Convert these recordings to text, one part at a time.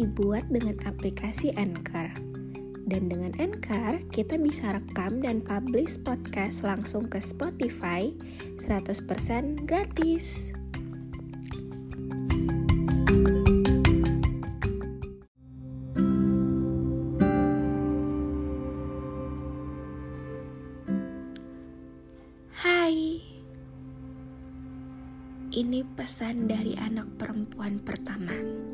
dibuat dengan aplikasi Anchor. Dan dengan Anchor, kita bisa rekam dan publish podcast langsung ke Spotify 100% gratis. Hai, ini pesan dari anak perempuan pertama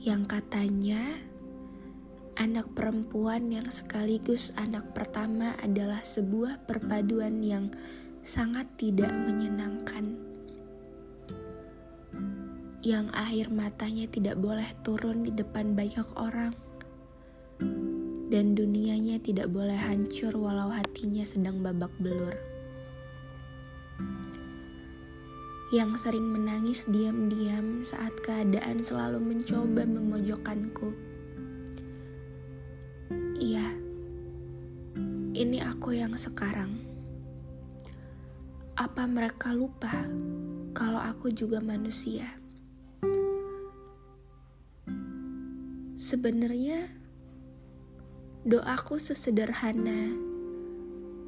yang katanya anak perempuan yang sekaligus anak pertama adalah sebuah perpaduan yang sangat tidak menyenangkan. Yang air matanya tidak boleh turun di depan banyak orang, dan dunianya tidak boleh hancur walau hatinya sedang babak belur. Yang sering menangis diam-diam saat keadaan selalu mencoba memojokkanku. Iya, ini aku yang sekarang. Apa mereka lupa kalau aku juga manusia? Sebenarnya doaku sesederhana.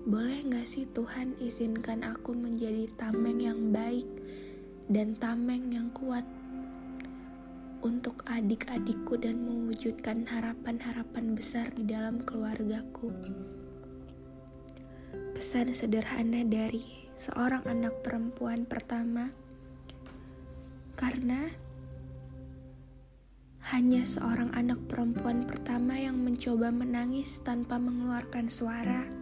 Boleh gak sih Tuhan izinkan aku menjadi tameng yang baik dan tameng yang kuat untuk adik-adikku dan mewujudkan harapan-harapan besar di dalam keluargaku. Pesan sederhana dari seorang anak perempuan pertama, karena hanya seorang anak perempuan pertama yang mencoba menangis tanpa mengeluarkan suara,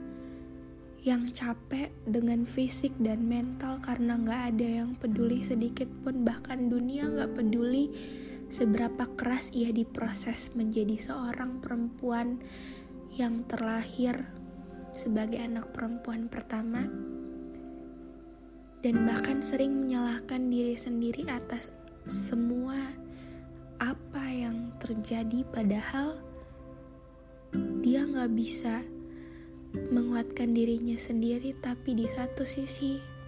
yang capek dengan fisik dan mental karena gak ada yang peduli sedikit pun, bahkan dunia gak peduli seberapa keras ia diproses menjadi seorang perempuan yang terlahir sebagai anak perempuan pertama, dan bahkan sering menyalahkan diri sendiri atas semua apa yang terjadi. Padahal dia nggak bisa menguatkan dirinya sendiri tapi di satu sisi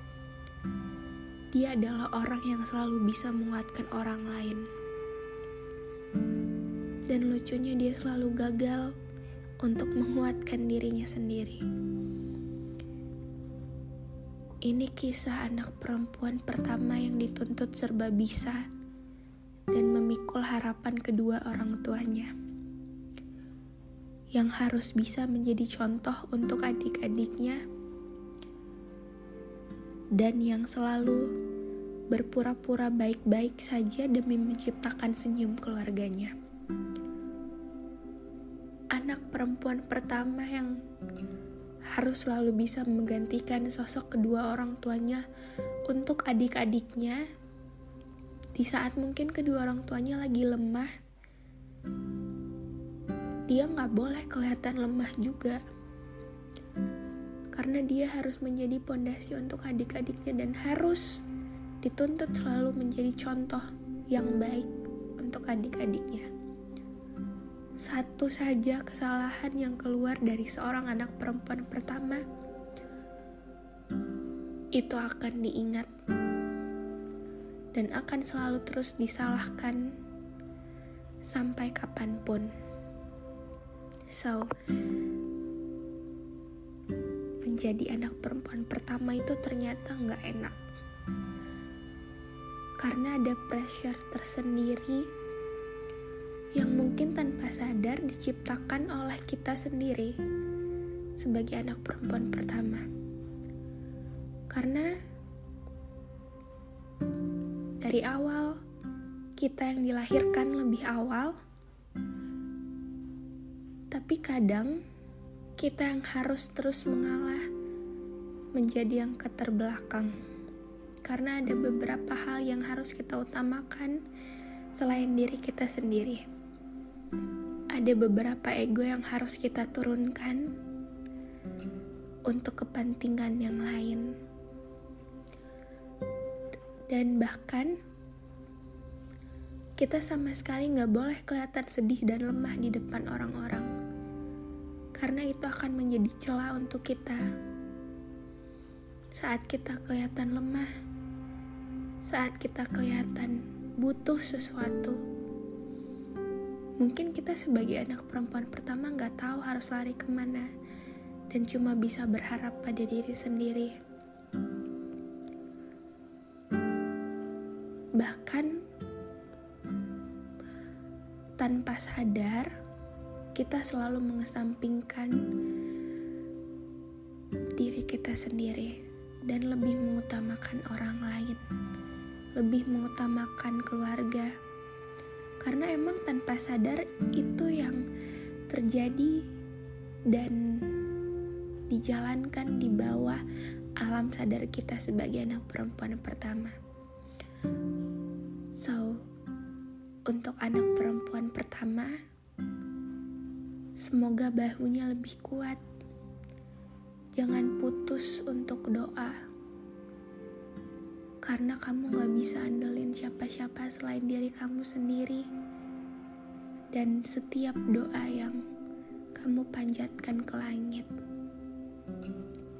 dia adalah orang yang selalu bisa menguatkan orang lain. Dan lucunya dia selalu gagal untuk menguatkan dirinya sendiri. Ini kisah anak perempuan pertama yang dituntut serba bisa dan memikul harapan kedua orang tuanya yang harus bisa menjadi contoh untuk adik-adiknya dan yang selalu berpura-pura baik-baik saja demi menciptakan senyum keluarganya. Anak perempuan pertama yang harus selalu bisa menggantikan sosok kedua orang tuanya untuk adik-adiknya di saat mungkin kedua orang tuanya lagi lemah, dia nggak boleh kelihatan lemah juga. Karena dia harus menjadi pondasi untuk adik-adiknya dan harus dituntut selalu menjadi contoh yang baik untuk adik-adiknya. Satu saja kesalahan yang keluar dari seorang anak perempuan pertama itu akan diingat dan akan selalu terus disalahkan sampai kapan pun. So, menjadi anak perempuan pertama itu ternyata nggak enak. Karena ada pressure tersendiri yang mungkin tanpa sadar diciptakan oleh kita sendiri sebagai anak perempuan pertama. Karena dari awal kita yang dilahirkan lebih awal Tapi kadang kita yang harus terus mengalah menjadi yang keterbelakang. Karena ada beberapa hal yang harus kita utamakan selain diri kita sendiri. Ada beberapa ego yang harus kita turunkan untuk kepentingan yang lain. Dan bahkan kita sama sekali nggak boleh kelihatan sedih dan lemah di depan orang-orang. Karena itu akan menjadi celah untuk kita. Saat kita kelihatan lemah, saat kita kelihatan butuh sesuatu, mungkin kita sebagai anak perempuan pertama nggak tahu harus lari ke mana dan cuma bisa berharap pada diri sendiri. Bahkan tanpa sadar, kita selalu mengesampingkan diri kita sendiri dan lebih mengutamakan orang lain, lebih mengutamakan keluarga, karena emang tanpa sadar itu yang terjadi dan dijalankan di bawah alam sadar kita sebagai anak perempuan pertama. So, untuk anak perempuan pertama, semoga bahunya lebih kuat. Jangan putus untuk doa, karena kamu gak bisa andelin siapa-siapa selain diri kamu sendiri. Dan setiap doa yang kamu panjatkan ke langit,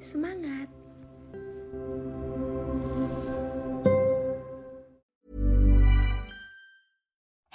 semangat!